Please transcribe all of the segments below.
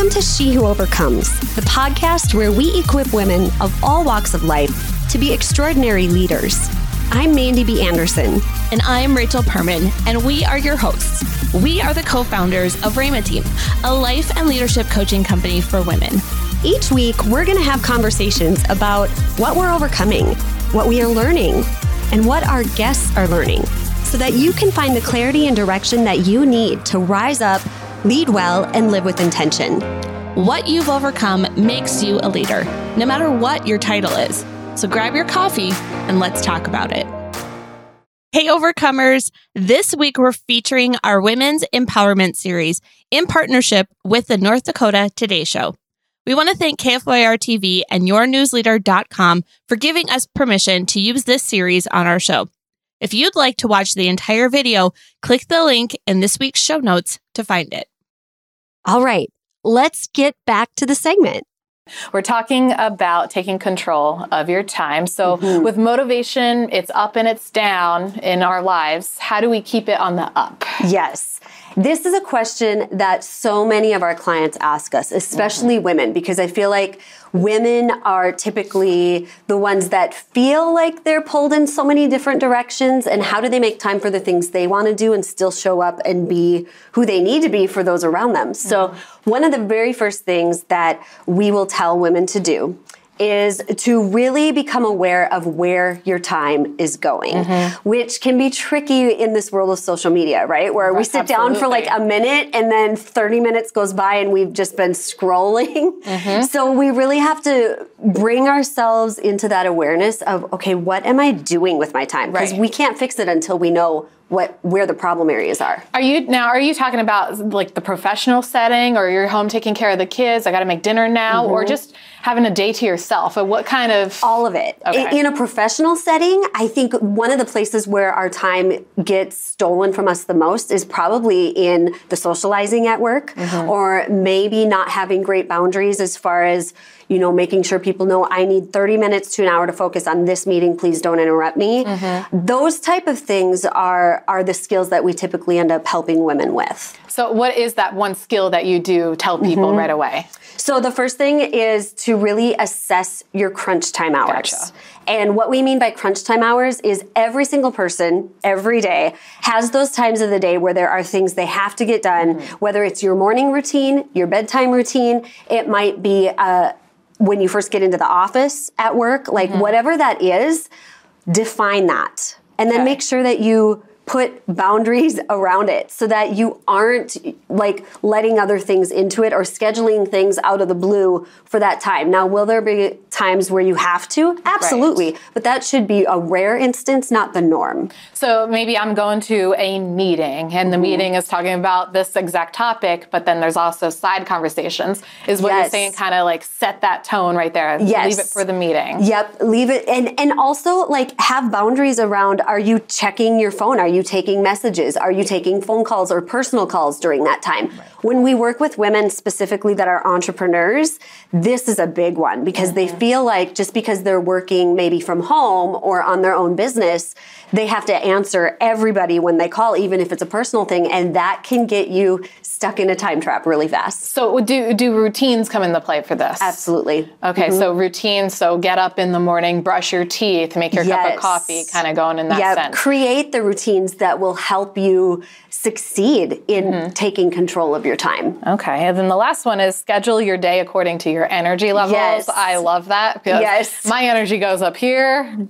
Welcome to She Who Overcomes, the podcast where we equip women of all walks of life to be extraordinary leaders. I'm Mandy B. Anderson. And I'm Rachel Perman, and we are your hosts. We are the co founders of Rayma Team, a life and leadership coaching company for women. Each week, we're going to have conversations about what we're overcoming, what we are learning, and what our guests are learning so that you can find the clarity and direction that you need to rise up, lead well, and live with intention. What you've overcome makes you a leader, no matter what your title is. So grab your coffee and let's talk about it. Hey, Overcomers. This week we're featuring our Women's Empowerment Series in partnership with the North Dakota Today Show. We want to thank KFYR TV and yournewsleader.com for giving us permission to use this series on our show. If you'd like to watch the entire video, click the link in this week's show notes to find it. All right, let's get back to the segment. We're talking about taking control of your time. So, mm-hmm. with motivation, it's up and it's down in our lives. How do we keep it on the up? Yes. This is a question that so many of our clients ask us, especially mm-hmm. women, because I feel like women are typically the ones that feel like they're pulled in so many different directions. And how do they make time for the things they want to do and still show up and be who they need to be for those around them? Mm-hmm. So, one of the very first things that we will tell women to do is to really become aware of where your time is going, mm-hmm. which can be tricky in this world of social media, right? Where we sit Absolutely. down for like a minute and then 30 minutes goes by and we've just been scrolling. Mm-hmm. So we really have to bring ourselves into that awareness of, okay, what am I doing with my time? Because right. we can't fix it until we know what where the problem areas are. Are you now are you talking about like the professional setting or you're home taking care of the kids, I got to make dinner now mm-hmm. or just having a day to yourself? Or what kind of all of it. Okay. In a professional setting, I think one of the places where our time gets stolen from us the most is probably in the socializing at work mm-hmm. or maybe not having great boundaries as far as you know, making sure people know I need 30 minutes to an hour to focus on this meeting. Please don't interrupt me. Mm-hmm. Those type of things are are the skills that we typically end up helping women with. So, what is that one skill that you do tell people mm-hmm. right away? So, the first thing is to really assess your crunch time hours. Gotcha. And what we mean by crunch time hours is every single person every day has those times of the day where there are things they have to get done, mm-hmm. whether it's your morning routine, your bedtime routine, it might be a, when you first get into the office at work, like mm-hmm. whatever that is, define that. And then okay. make sure that you put boundaries around it so that you aren't like letting other things into it or scheduling things out of the blue for that time. Now, will there be times where you have to? Absolutely. Right. But that should be a rare instance, not the norm. So maybe I'm going to a meeting and the mm-hmm. meeting is talking about this exact topic, but then there's also side conversations. Is what yes. you're saying kind of like set that tone right there. Yes. Leave it for the meeting. Yep. Leave it and and also like have boundaries around are you checking your phone? Are you you taking messages? Are you taking phone calls or personal calls during that time? Right. When we work with women specifically that are entrepreneurs, this is a big one because mm-hmm. they feel like just because they're working maybe from home or on their own business, they have to answer everybody when they call, even if it's a personal thing, and that can get you stuck in a time trap really fast. So, do do routines come into play for this? Absolutely. Okay, mm-hmm. so routines. So, get up in the morning, brush your teeth, make your yes. cup of coffee, kind of going in that yeah, sense. Create the routines that will help you succeed in mm-hmm. taking control of your time. Okay, and then the last one is schedule your day according to your energy levels. Yes. I love that. Yes. My energy goes up here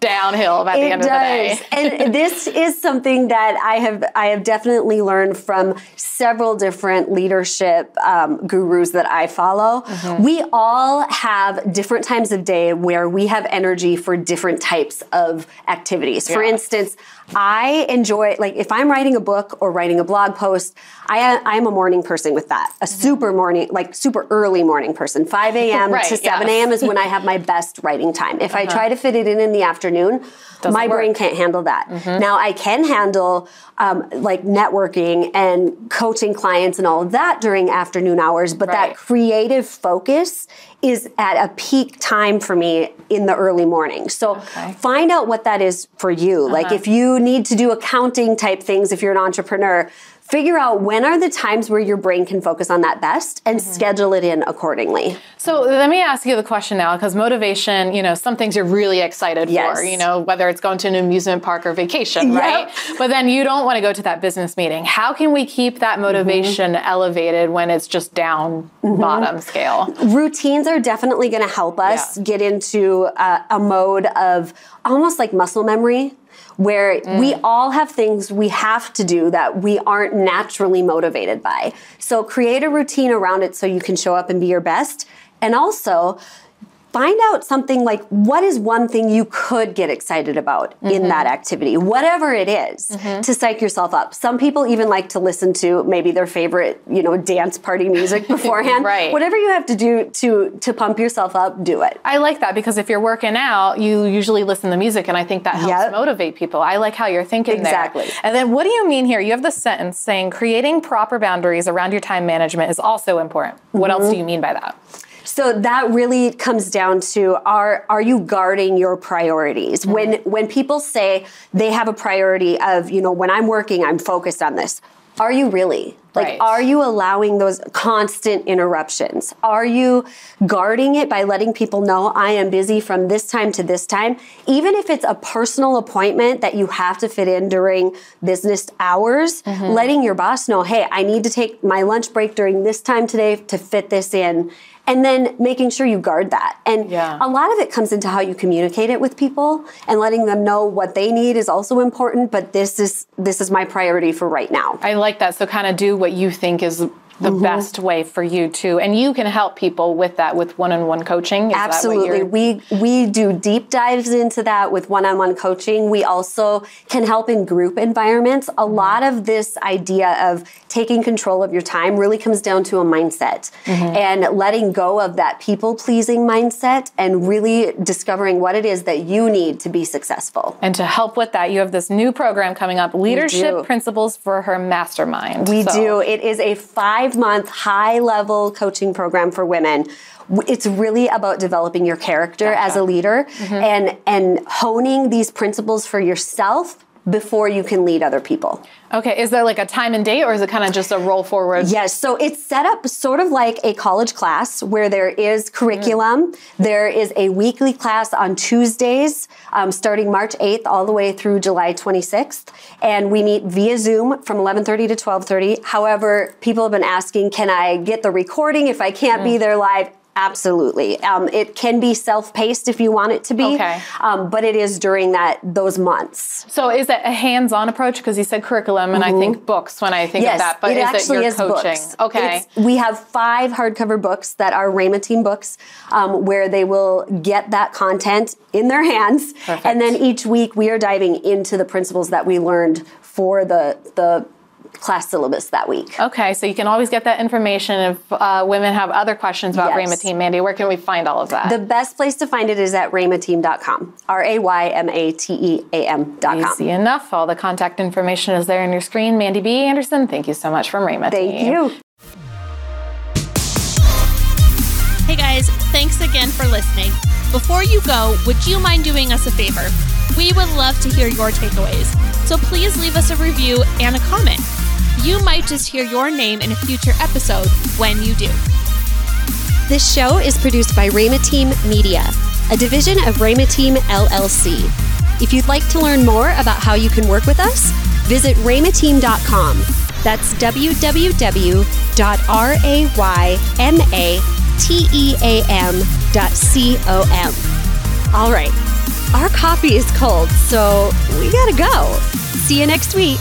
downhill by the it end does. of the day. and this is something that I have I have definitely learned from several different leadership um, gurus that I follow. Mm-hmm. We all have different times of day where we have energy for different types of activities. For instance, I enjoy like if I'm writing a book or writing a blog post, I I'm a morning person with that. A mm-hmm. super morning, like super early morning person. 5 a.m. right, to 7 a.m. is when I have my best writing time. If uh-huh. I try to fit it in in the afternoon, Doesn't my work. brain can't handle that. Mm-hmm. Now I can handle um, like networking and coaching clients and all of that during afternoon hours, but right. that creative focus is at a peak time for me in the early morning. So okay. find out what that is for you. Uh-huh. Like if you need to do accounting type things, if you're an entrepreneur, figure out when are the times where your brain can focus on that best and mm-hmm. schedule it in accordingly. So let me ask you the question now because motivation, you know, some things you're really excited yes. for, you know, whether it's going to an amusement park or vacation, yep. right? But then you don't want to go to that business meeting. How can we keep that mm-hmm. motivation mm-hmm. elevated when it's just down mm-hmm. bottom scale? Routines are definitely going to help us yeah. get into uh, a mode of almost like muscle memory where mm. we all have things we have to do that we aren't naturally motivated by. So create a routine around it so you can show up and be your best. And also, find out something like what is one thing you could get excited about mm-hmm. in that activity, whatever it is, mm-hmm. to psych yourself up. Some people even like to listen to maybe their favorite, you know, dance party music beforehand. right. Whatever you have to do to to pump yourself up, do it. I like that because if you're working out, you usually listen to music, and I think that helps yep. motivate people. I like how you're thinking there. exactly. There. And then, what do you mean here? You have the sentence saying creating proper boundaries around your time management is also important. What mm-hmm. else do you mean by that? So that really comes down to are are you guarding your priorities? Mm-hmm. When when people say they have a priority of, you know, when I'm working, I'm focused on this. Are you really? Like, right. are you allowing those constant interruptions? Are you guarding it by letting people know I am busy from this time to this time? Even if it's a personal appointment that you have to fit in during business hours, mm-hmm. letting your boss know, hey, I need to take my lunch break during this time today to fit this in and then making sure you guard that. And yeah. a lot of it comes into how you communicate it with people and letting them know what they need is also important, but this is this is my priority for right now. I like that. So kind of do what you think is the mm-hmm. best way for you to and you can help people with that with one-on-one coaching Is absolutely we we do deep dives into that with one-on-one coaching we also can help in group environments a mm-hmm. lot of this idea of taking control of your time really comes down to a mindset mm-hmm. and letting go of that people pleasing mindset and really discovering what it is that you need to be successful and to help with that you have this new program coming up leadership principles for her mastermind we so. do it is a five five month high level coaching program for women it's really about developing your character gotcha. as a leader mm-hmm. and and honing these principles for yourself before you can lead other people. Okay, is there like a time and date or is it kind of just a roll forward? Yes, so it's set up sort of like a college class where there is curriculum. Mm. There is a weekly class on Tuesdays um, starting March 8th all the way through July 26th. And we meet via Zoom from 11.30 to 12.30. However, people have been asking, can I get the recording if I can't mm. be there live? Absolutely. Um, it can be self-paced if you want it to be, okay. um, but it is during that those months. So is it a hands-on approach? Because you said curriculum, and mm-hmm. I think books when I think yes, of that. But it is actually it your is coaching? Books. Okay. It's, we have five hardcover books that are Rayma Team books, um, where they will get that content in their hands, Perfect. and then each week we are diving into the principles that we learned for the the class syllabus that week. Okay, so you can always get that information if uh, women have other questions about yes. Rayma Team. Mandy, where can we find all of that? The best place to find it is at raymateam.com. R A Y M A T E A M.com. Easy enough. All the contact information is there on your screen. Mandy B. Anderson, thank you so much from Rayma Thank Team. you. Hey guys, thanks again for listening. Before you go, would you mind doing us a favor? We would love to hear your takeaways. So please leave us a review and a comment you might just hear your name in a future episode when you do. This show is produced by Rayma Team Media, a division of Rayma Team LLC. If you'd like to learn more about how you can work with us, visit raymateam.com. That's www.raymateam.com. All right, our coffee is cold, so we gotta go. See you next week.